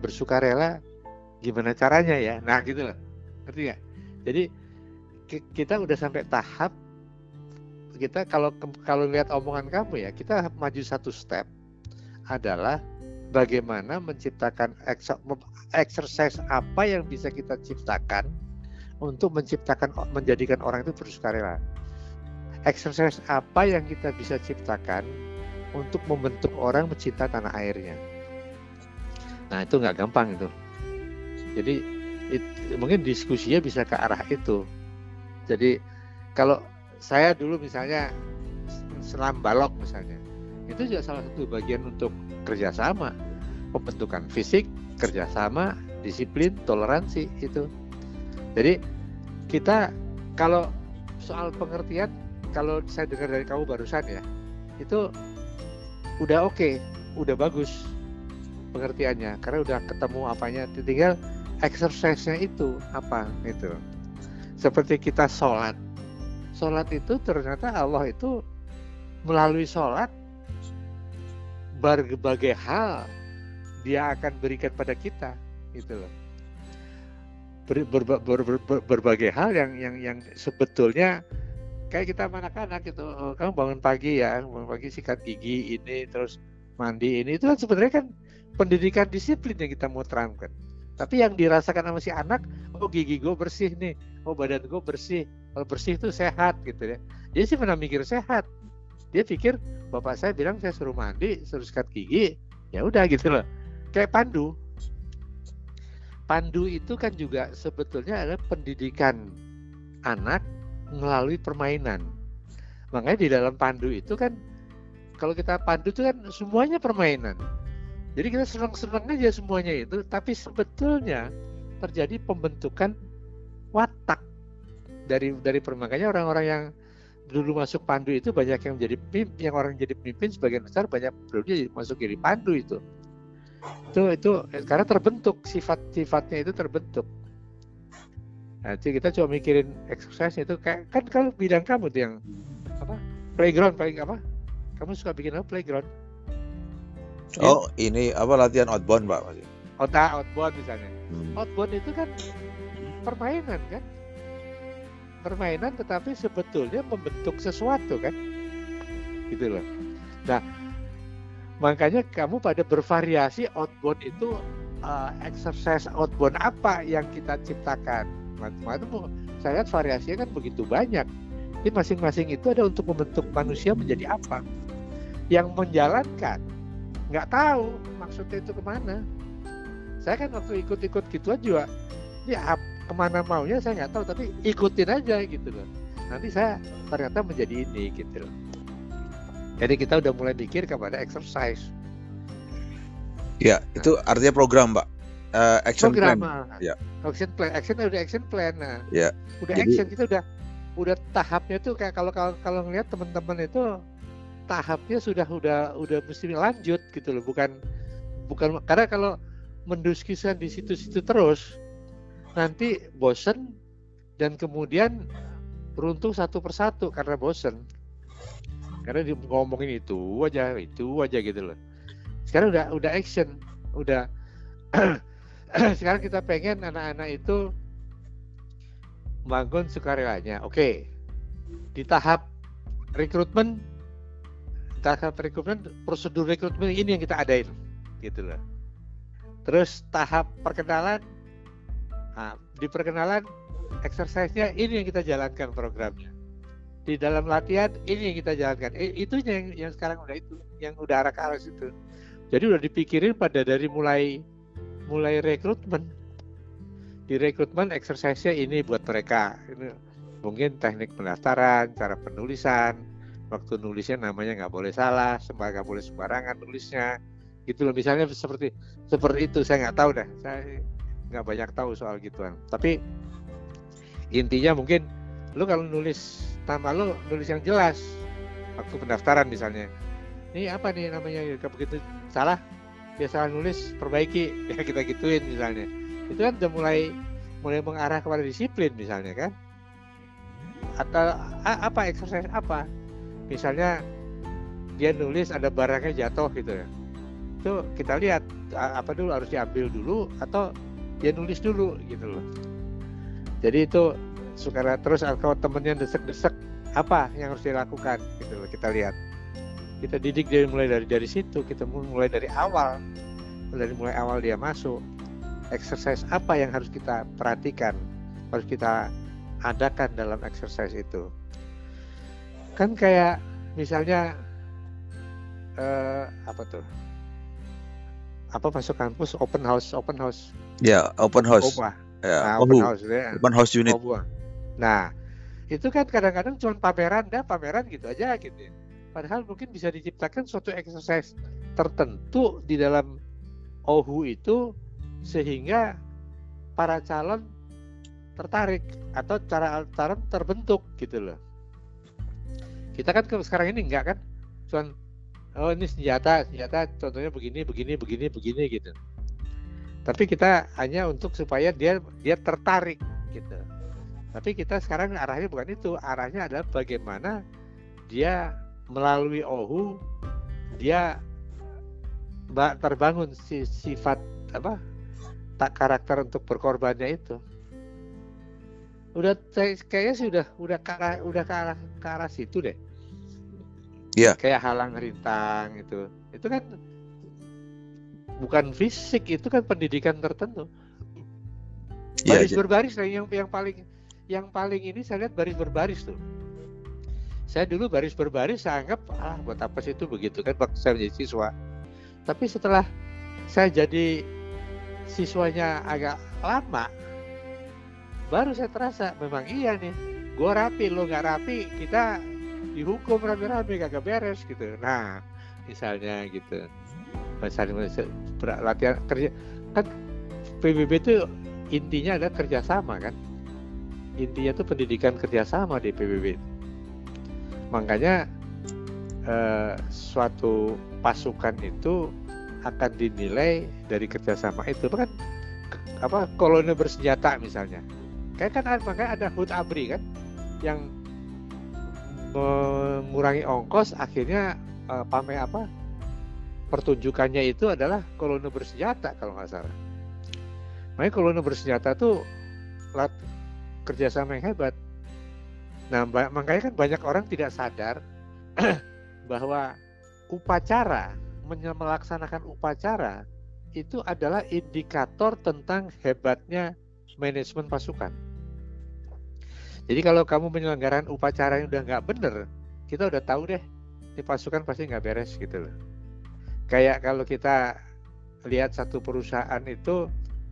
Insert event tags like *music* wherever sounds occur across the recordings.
bersukarela gimana caranya ya nah gitu loh ngerti nggak jadi kita udah sampai tahap kita kalau kalau lihat omongan kamu ya kita maju satu step adalah bagaimana menciptakan exercise apa yang bisa kita ciptakan untuk menciptakan menjadikan orang itu bersukarela. Exercise apa yang kita bisa ciptakan untuk membentuk orang mencinta tanah airnya. Nah itu nggak gampang itu. Jadi it, mungkin diskusinya bisa ke arah itu. Jadi kalau saya dulu misalnya selam balok misalnya itu juga salah satu bagian untuk kerjasama pembentukan fisik kerjasama disiplin toleransi itu jadi kita kalau soal pengertian kalau saya dengar dari kamu barusan ya itu udah oke okay, udah bagus pengertiannya karena udah ketemu apanya tinggal exercise-nya itu apa itu seperti kita sholat. Sholat itu ternyata Allah itu melalui sholat berbagai hal dia akan berikan pada kita gitu loh. Ber, ber, ber, ber, ber, berbagai hal yang yang yang sebetulnya kayak kita anak-anak gitu oh, kamu bangun pagi ya bangun pagi sikat gigi ini terus mandi ini itu kan sebenarnya kan pendidikan disiplin yang kita mau terangkan. Tapi yang dirasakan sama si anak oh gigi gue bersih nih oh badan gue bersih kalau bersih itu sehat gitu ya. Dia sih pernah mikir sehat. Dia pikir bapak saya bilang saya suruh mandi suruh sikat gigi ya udah gitu loh. Kayak pandu. Pandu itu kan juga sebetulnya adalah pendidikan anak melalui permainan. Makanya di dalam pandu itu kan kalau kita pandu itu kan semuanya permainan jadi kita senang-senang aja semuanya itu tapi sebetulnya terjadi pembentukan watak dari dari permakanya orang-orang yang dulu masuk pandu itu banyak yang menjadi pemimpin, yang orang jadi pemimpin sebagian besar banyak dulu jadi masuk jadi pandu itu. Itu itu karena terbentuk sifat-sifatnya itu terbentuk. Nah, jadi kita coba mikirin exercise itu kayak kan kalau bidang kamu tuh yang apa playground paling apa? Kamu suka bikin apa playground? Oh, ini apa latihan outbound, Pak? Otak outbound misalnya. Hmm. Outbound itu kan permainan kan? permainan tetapi sebetulnya membentuk sesuatu kan gitu loh nah makanya kamu pada bervariasi outbound itu uh, exercise outbound apa yang kita ciptakan macam-macam saya lihat variasinya kan begitu banyak jadi masing-masing itu ada untuk membentuk manusia menjadi apa yang menjalankan nggak tahu maksudnya itu ke mana. Saya kan waktu ikut-ikut gitu juga ini ke mana maunya saya nggak tahu tapi ikutin aja gitu loh. Nanti saya ternyata menjadi ini gitu loh. Jadi kita udah mulai mikir kepada exercise. Ya nah. itu artinya program pak uh, action program, plan ya. Action plan action udah action plan nah ya. Udah jadi, action kita udah udah tahapnya tuh kayak kalau kalau kalau ngelihat teman-teman itu tahapnya sudah udah udah mesti lanjut gitu loh. Bukan bukan karena kalau mendiskusikan di situ-situ terus nanti bosen dan kemudian runtuh satu persatu karena bosen. Karena dia ngomongin itu aja itu aja gitu loh. Sekarang udah udah action udah *clears throat* sekarang kita pengen anak-anak itu bangun sukarelanya. Oke di tahap rekrutmen tahap rekrutmen prosedur rekrutmen ini yang kita adain gitu loh terus tahap perkenalan Nah, di perkenalan exercise-nya ini yang kita jalankan programnya. Di dalam latihan ini yang kita jalankan. Itu yang yang sekarang udah itu, yang udah arah ke arah situ. Jadi udah dipikirin pada dari mulai mulai rekrutmen. Di rekrutmen exercise-nya ini buat mereka. Ini mungkin teknik pendaftaran, cara penulisan, waktu nulisnya namanya nggak boleh salah, nggak boleh sembarangan nulisnya. Gitu loh misalnya seperti seperti itu saya nggak tahu dah. Saya nggak banyak tahu soal gituan. Tapi intinya mungkin lu kalau nulis nama lu nulis yang jelas waktu pendaftaran misalnya. Ini apa nih namanya kalau begitu salah ya nulis perbaiki. *laughs* Ya kita gituin misalnya. Itu kan udah mulai mulai mengarah kepada disiplin misalnya kan? Atau apa exercise apa misalnya dia nulis ada barangnya jatuh gitu ya. Itu kita lihat apa dulu harus diambil dulu atau dia nulis dulu gitu loh. Jadi itu suka terus kalau temennya desek-desek apa yang harus dilakukan gitu loh kita lihat. Kita didik dari mulai dari dari situ kita mulai dari awal. Dari mulai awal dia masuk exercise apa yang harus kita perhatikan harus kita adakan dalam exercise itu kan kayak misalnya eh, apa tuh? Apa masuk kampus? Open house open house. Ya open house. Opa. ya nah, open house ya. Open house unit. Nah itu kan kadang-kadang cuma pameran dah pameran gitu aja gitu ya. padahal mungkin bisa diciptakan suatu exercise tertentu di dalam OHU itu sehingga para calon tertarik atau cara calon terbentuk gitu loh kita kan sekarang ini enggak kan? Cuman oh ini senjata senjata contohnya begini begini begini begini gitu. Tapi kita hanya untuk supaya dia dia tertarik gitu. Tapi kita sekarang arahnya bukan itu. Arahnya adalah bagaimana dia melalui ohu dia terbangun si, sifat apa tak karakter untuk berkorbannya itu. Udah kayaknya sih udah udah ke arah udah ke arah ke arah situ deh Iya. Kayak halang rintang itu. Itu kan bukan fisik, itu kan pendidikan tertentu. Iya, baris ya, berbaris lah yang yang paling yang paling ini saya lihat baris berbaris tuh. Saya dulu baris berbaris saya anggap ah buat apa sih itu begitu kan waktu saya menjadi siswa. Tapi setelah saya jadi siswanya agak lama, baru saya terasa memang iya nih, gue rapi lo nggak rapi kita dihukum rame-rame kagak beres gitu. Nah misalnya gitu. Saling latihan kerja kan PBB itu intinya adalah kerjasama kan? Intinya itu pendidikan kerjasama di PBB makanya eh, suatu pasukan itu akan dinilai dari kerjasama itu. Kan apa koloni bersenjata misalnya. Kayak kan makanya ada HUT ABRI kan? Yang mengurangi ongkos akhirnya uh, pame apa pertunjukannya itu adalah koloni bersenjata kalau nggak salah. Makanya koloni bersenjata tuh lat, kerjasama yang hebat. Nah makanya kan banyak orang tidak sadar *clears throat* bahwa upacara melaksanakan upacara itu adalah indikator tentang hebatnya manajemen pasukan. Jadi kalau kamu penyelenggaraan upacara yang udah nggak bener, kita udah tahu deh, di pasukan pasti nggak beres gitu loh. Kayak kalau kita lihat satu perusahaan itu,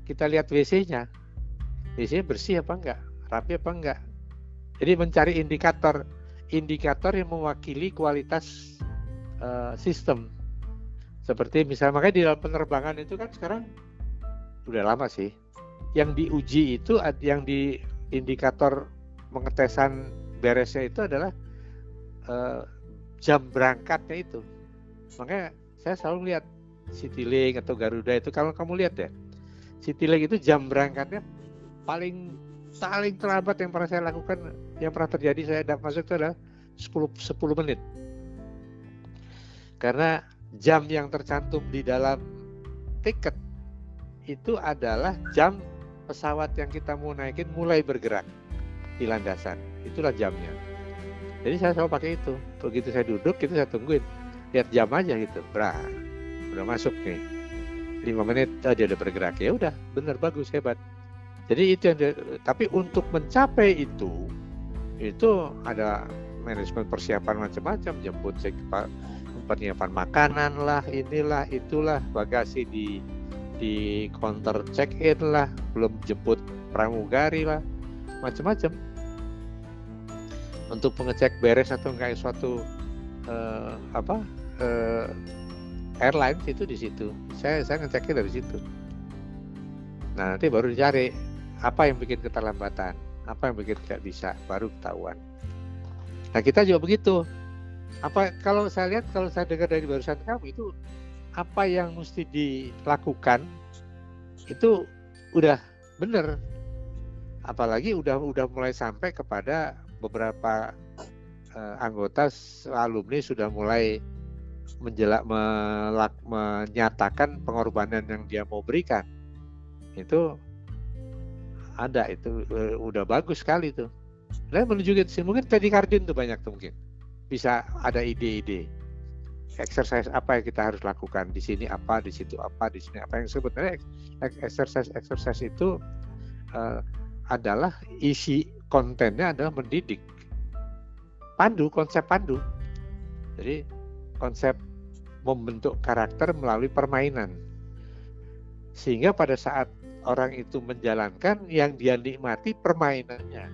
kita lihat WC-nya, WC bersih apa enggak, rapi apa enggak. Jadi mencari indikator, indikator yang mewakili kualitas uh, sistem. Seperti misalnya makanya di dalam penerbangan itu kan sekarang udah lama sih. Yang diuji itu yang di indikator pengetesan beresnya itu adalah uh, jam berangkatnya itu. Makanya saya selalu lihat Citylink atau Garuda itu kalau kamu lihat ya, Citylink itu jam berangkatnya paling paling terlambat yang pernah saya lakukan, yang pernah terjadi saya dapat masuk itu adalah 10 10 menit. Karena jam yang tercantum di dalam tiket itu adalah jam pesawat yang kita mau naikin mulai bergerak di landasan. Itulah jamnya. Jadi saya selalu pakai itu. Begitu saya duduk, itu saya tungguin. Lihat jam aja gitu. Bra, udah masuk nih. 5 menit, oh, dia udah bergerak. Ya udah, benar bagus, hebat. Jadi itu yang dia, tapi untuk mencapai itu, itu ada manajemen persiapan macam-macam, jemput penyiapan makanan lah, inilah, itulah, bagasi di di counter check in lah, belum jemput pramugari lah, macam-macam untuk mengecek beres atau enggak suatu uh, apa uh, airlines itu di situ. Saya saya ngeceknya dari situ. Nah nanti baru dicari apa yang bikin keterlambatan, apa yang bikin tidak bisa, baru ketahuan. Nah kita juga begitu. Apa kalau saya lihat kalau saya dengar dari barusan kamu itu apa yang mesti dilakukan itu udah benar apalagi udah udah mulai sampai kepada beberapa uh, anggota alumni sudah mulai menjelak melak, menyatakan pengorbanan yang dia mau berikan. Itu ada itu uh, udah bagus sekali tuh dan menunjukin sih mungkin Teddy Cardin tuh banyak tuh mungkin. Bisa ada ide-ide. Exercise apa yang kita harus lakukan? Di sini apa di situ apa di sini apa? Yang sebenarnya exercise exercise itu uh, adalah isi kontennya adalah mendidik. Pandu konsep pandu. Jadi konsep membentuk karakter melalui permainan. Sehingga pada saat orang itu menjalankan yang dia nikmati permainannya.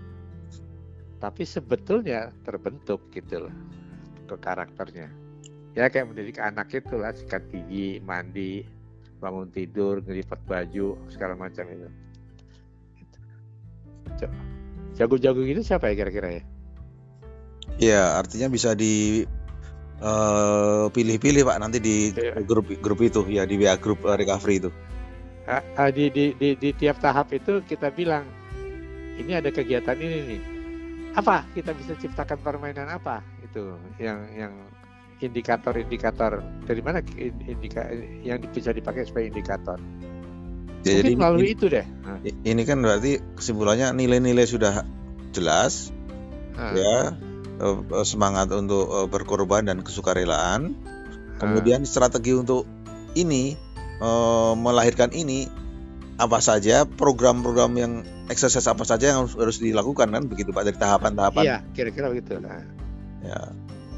Tapi sebetulnya terbentuk gitu loh ke karakternya. Ya kayak mendidik anak itu lah sikat gigi mandi bangun tidur ngelipat baju segala macam itu jago-jago gitu siapa ya kira-kira ya? Ya artinya bisa di uh, pilih-pilih pak nanti di ya. grup grup itu. Ya di WA grup uh, recovery itu. Uh, di, di, di, di tiap tahap itu kita bilang ini ada kegiatan ini nih. Apa kita bisa ciptakan permainan apa? Itu yang yang indikator-indikator. Dari mana indika yang bisa dipakai sebagai indikator. Ya, Mungkin jadi melalui ini, itu deh. Ini kan berarti kesimpulannya nilai-nilai sudah jelas, ha. ya eh, eh, semangat untuk eh, berkorban dan kesukarelaan. Kemudian strategi untuk ini melahirkan ini apa saja program-program yang exercise apa saja yang harus, harus dilakukan kan begitu pak dari tahapan-tahapan. Iya kira-kira begitu. Nah. Ya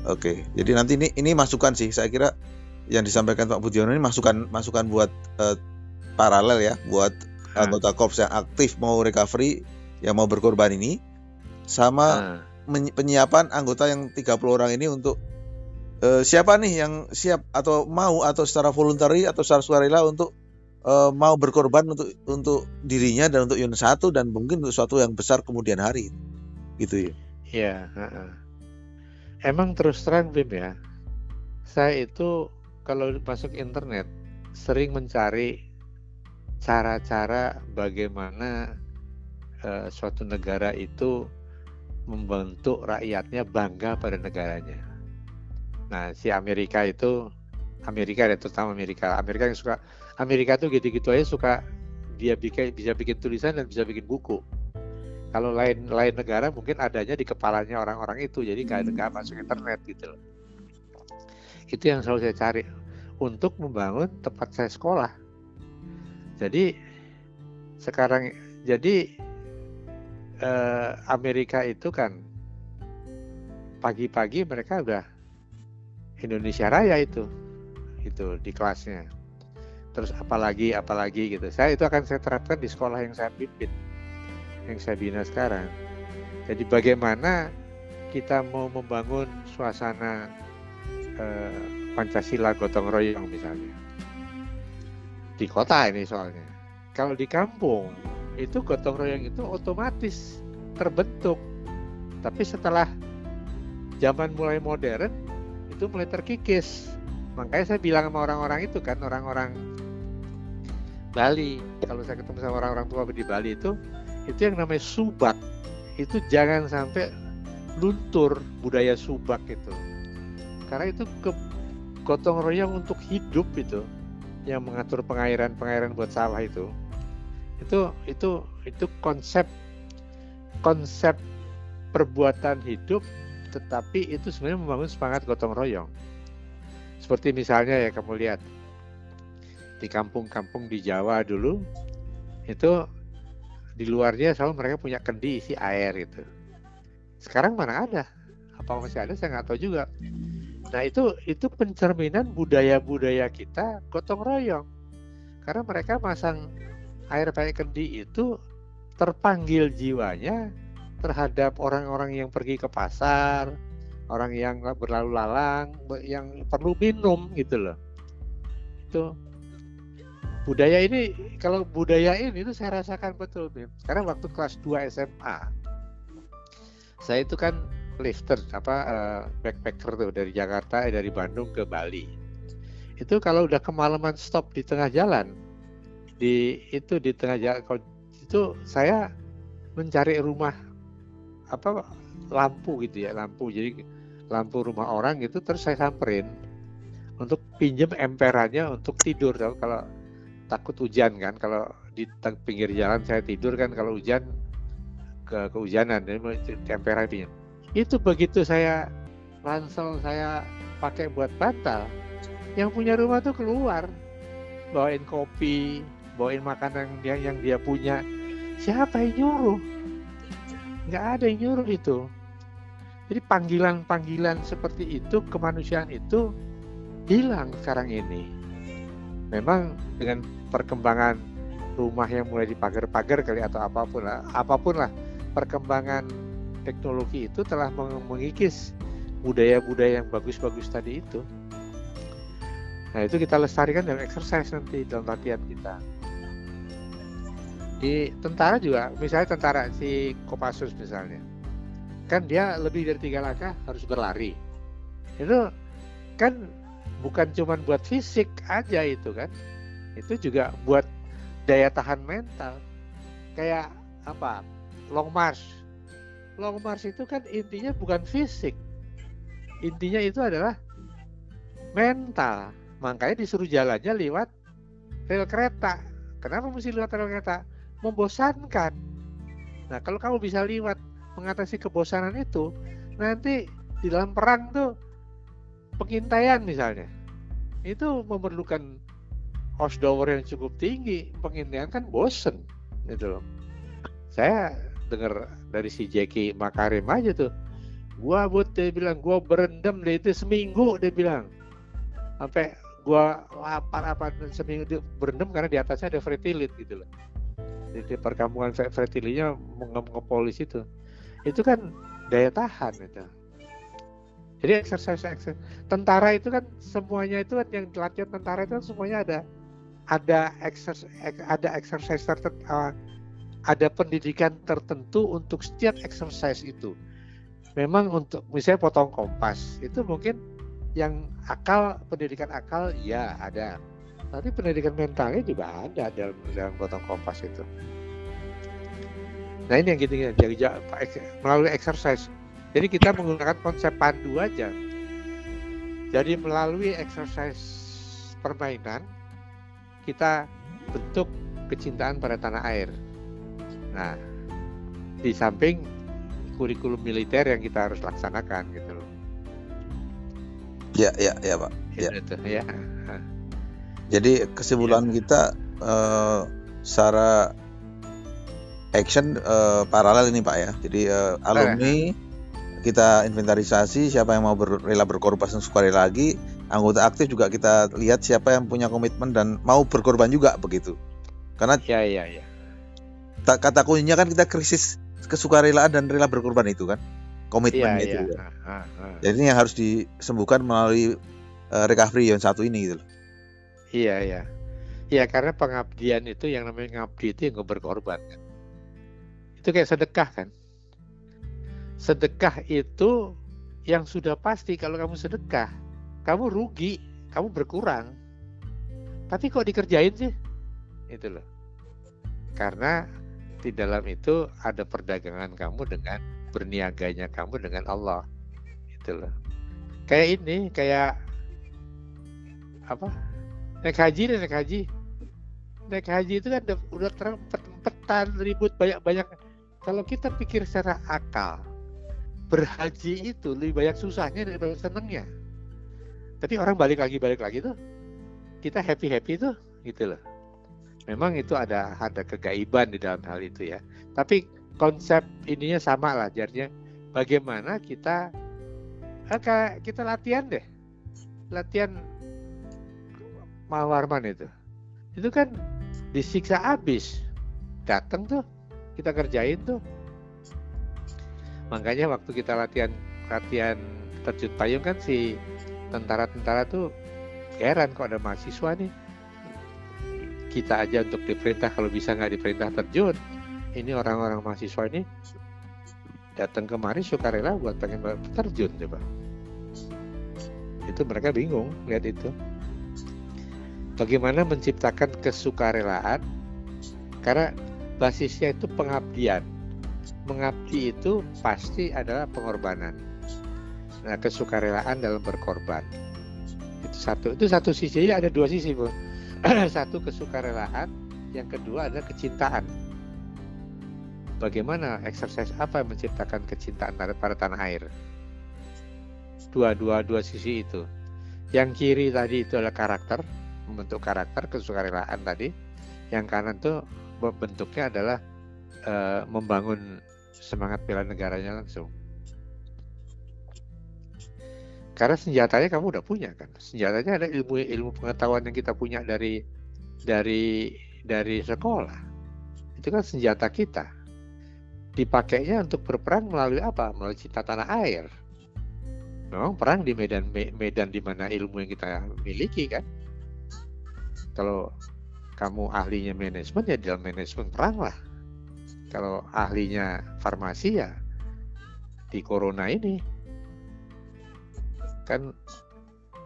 Oke, jadi nanti ini ini masukan sih. Saya kira yang disampaikan Pak Budiono ini masukan masukan buat uh, paralel ya, buat hmm. anggota korps yang aktif mau recovery, yang mau berkorban ini, sama hmm. penyiapan anggota yang 30 orang ini untuk uh, siapa nih yang siap atau mau atau secara voluntary atau secara sukarela untuk uh, mau berkorban untuk untuk dirinya dan untuk unit satu dan mungkin untuk suatu yang besar kemudian hari, gitu ya. Iya. Uh -uh emang terus terang Bim ya saya itu kalau masuk internet sering mencari cara-cara bagaimana uh, suatu negara itu membentuk rakyatnya bangga pada negaranya. Nah, si Amerika itu Amerika ya terutama Amerika. Amerika yang suka Amerika tuh gitu-gitu aja suka dia bikin bisa bikin tulisan dan bisa bikin buku. Kalau lain lain negara mungkin adanya di kepalanya orang-orang itu, jadi nggak nggak masuk internet gitu loh. Itu yang selalu saya cari untuk membangun tempat saya sekolah. Jadi sekarang jadi eh, Amerika itu kan pagi-pagi mereka udah Indonesia Raya itu itu di kelasnya. Terus apalagi apalagi gitu. Saya itu akan saya terapkan di sekolah yang saya pimpin yang saya bina sekarang. Jadi bagaimana kita mau membangun suasana eh, Pancasila gotong royong misalnya di kota ini soalnya. Kalau di kampung itu gotong royong itu otomatis terbentuk. Tapi setelah zaman mulai modern itu mulai terkikis. Makanya saya bilang sama orang-orang itu kan orang-orang Bali. Kalau saya ketemu sama orang-orang tua di Bali itu itu yang namanya subak itu jangan sampai luntur budaya subak itu karena itu ke gotong royong untuk hidup itu yang mengatur pengairan pengairan buat sawah itu itu itu itu konsep konsep perbuatan hidup tetapi itu sebenarnya membangun semangat gotong royong seperti misalnya ya kamu lihat di kampung-kampung di Jawa dulu itu di luarnya selalu mereka punya kendi isi air gitu. Sekarang mana ada? Apa masih ada? Saya nggak tahu juga. Nah itu itu pencerminan budaya-budaya kita gotong royong. Karena mereka masang air pakai kendi itu terpanggil jiwanya terhadap orang-orang yang pergi ke pasar, orang yang berlalu lalang, yang perlu minum gitu loh. Itu budaya ini kalau budaya ini itu saya rasakan betul Bim. Sekarang waktu kelas 2 SMA saya itu kan lifter apa uh, backpacker tuh dari Jakarta eh, dari Bandung ke Bali. Itu kalau udah kemalaman stop di tengah jalan di itu di tengah jalan kalau itu saya mencari rumah apa lampu gitu ya lampu. Jadi lampu rumah orang gitu terus saya samperin untuk pinjam emperannya untuk tidur. Kalau takut hujan kan kalau di pinggir jalan saya tidur kan kalau hujan ke kehujanan jadi tempera pinjam itu begitu saya ransel saya pakai buat bantal. Yang punya rumah tuh keluar. Bawain kopi bawain makanan yang yang dia punya. Siapa yang nyuruh? Nggak ada yang nyuruh itu. Jadi panggilan-panggilan seperti itu kemanusiaan itu hilang sekarang ini. Memang dengan perkembangan rumah yang mulai dipagar-pagar kali atau apa pun lah apa pun lah perkembangan teknologi itu telah mengikis budaya-budaya yang bagus-bagus tadi itu. Nah itu kita lestarikan dalam exercise nanti dalam latihan kita. Di tentara juga misalnya tentara si Kopassus misalnya kan dia lebih dari tiga langkah harus berlari. Itu kan bukan cuma buat fisik aja itu kan itu juga buat daya tahan mental. Kayak apa? Long march long march itu kan intinya bukan fisik. Intinya itu adalah mental. Makanya disuruh jalannya lewat rel kereta. Kenapa mesti lewat rel kereta? Membosankan. Nah kalau kamu bisa lewat mengatasi kebosanan itu nanti di dalam perang tuh pengintaian misalnya itu memerlukan horsepower yang cukup tinggi. Pengintaian kan bosen gitu loh. Saya dengar dari si Jackie Makarim aja tuh. Gua buat dia bilang gua berendam deh itu seminggu dia bilang. Sampai gua lapar apa seminggu dia berendam karena di atasnya ada fertilit gitu loh. Di perkampungan fertilinya ngepolis itu itu kan daya tahan itu. Jadi exercise, exercise. Tentara itu kan semuanya itu kan yang latihan tentara itu kan semuanya ada ada exercise ada exercise tertentu, uh, ada pendidikan tertentu untuk setiap exercise itu. Memang untuk misalnya potong kompas itu mungkin yang akal pendidikan akal ya ada. Tapi pendidikan mentalnya juga ada dalam dalam potong kompas itu. Nah ini yang kita jadi melalui exercise. Jadi kita menggunakan konsep pandu aja. Jadi melalui exercise permainan kita bentuk kecintaan pada tanah air. Nah, di samping kurikulum militer yang kita harus laksanakan gitu loh. Ya, ya, ya, Pak. Ya. Itu, ya. Jadi kesimpulan ya. kita uh, secara action uh, paralel ini Pak ya. Jadi uh, alumni kita inventarisasi siapa yang mau ber, rela berkorban sukarela lagi anggota aktif juga kita lihat siapa yang punya komitmen dan mau berkorban juga begitu. Karena ya ya ya. Kata kuncinya kan kita krisis kesukarelaan dan rela berkorban itu kan komitmen ya, itu. Ya. Ya. Ha, ha. Jadi ini yang harus disembuhkan melalui uh, recovery yang satu ini gitu. Iya iya. Iya karena pengabdian itu yang namanya ngabdi itu yang berkorban kan. Itu kayak sedekah kan. Sedekah itu yang sudah pasti kalau kamu sedekah kamu rugi, kamu berkurang. Tapi kok dikerjain sih? Itu loh. Karena di dalam itu ada perdagangan kamu dengan berniaganya kamu dengan Allah. Itu loh. Kayak ini, kayak apa? Naik haji naik haji. Naik haji itu kan udah terang petan ribut banyak-banyak. Kalau kita pikir secara akal, berhaji itu lebih banyak susahnya daripada senengnya tapi orang balik lagi balik lagi tuh kita happy happy tuh gitu loh memang itu ada ada kegaiban di dalam hal itu ya. Tapi konsep ininya sama lah jadinya bagaimana kita eh, kita latihan deh. Latihan Mawarman itu. Itu kan disiksa abis datang tuh kita kerjain tuh. Makanya waktu kita latihan latihan terjun payung kan si tentara-tentara tuh heran kok ada mahasiswa nih kita aja untuk diperintah kalau bisa nggak diperintah terjun ini orang-orang mahasiswa ini datang kemari sukarela buat pengen terjun coba itu mereka bingung lihat itu bagaimana menciptakan kesukarelaan karena basisnya itu pengabdian mengabdi itu pasti adalah pengorbanan nah, kesukarelaan dalam berkorban. Itu satu. Itu satu sisi ada dua sisi, Bu. *clears throat* satu kesukarelaan, yang kedua adalah kecintaan. Bagaimana exercise apa yang menciptakan kecintaan pada, tanah air? Dua, dua, sisi itu. Yang kiri tadi itu adalah karakter, membentuk karakter kesukarelaan tadi. Yang kanan tuh bentuknya adalah uh, membangun semangat bela negaranya langsung. Karena senjatanya kamu udah punya kan. Senjatanya ada ilmu ilmu pengetahuan yang kita punya dari dari dari sekolah. Itu kan senjata kita. Dipakainya untuk berperang melalui apa? Melalui cinta tanah air. Memang perang di medan medan di mana ilmu yang kita miliki kan. Kalau kamu ahlinya manajemen ya dalam manajemen perang lah. Kalau ahlinya farmasi ya di corona ini kan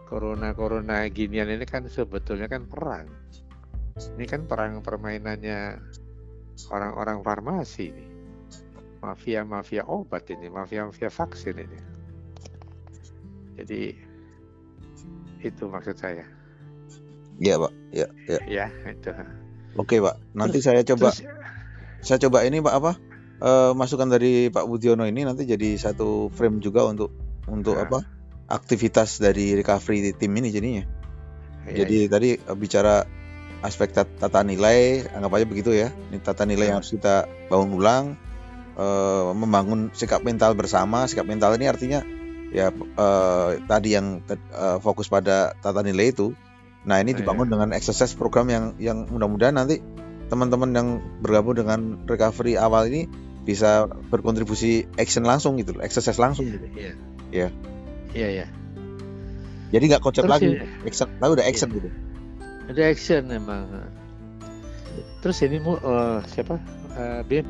corona corona ginian ini kan sebetulnya kan perang. Ini kan perang permainannya orang-orang farmasi ini. Mafia mafia obat ini mafia mafia vaksin ini. Jadi itu maksud saya. Iya pak. Ya ya ya itu. Oke pak. Nanti terus, saya coba terus, saya coba ini pak apa uh, masukan dari Pak Budiono ini nanti jadi satu frame juga untuk untuk nah. apa aktivitas dari recovery tim ini jadinya. Ya, Jadi ya. tadi eh, bicara aspek tata nilai, anggap aja begitu ya. Ini tata nilai ya. yang harus kita bangun ulang, uh, membangun sikap mental bersama. Sikap mental ini artinya ya uh, tadi yang uh, fokus pada tata nilai itu. Nah ini iya, dibangun ya. dengan exercise program yang yang mudah-mudahan nanti teman-teman yang bergabung dengan recovery awal ini bisa berkontribusi action langsung gitu, exercise langsung gitu. Iya. Ya. Iya ya. Jadi nggak konsep Terus lagi, ya, action, tapi udah action iya. gitu. Ada action emang. Terus ini mau uh, siapa? Uh, Bim.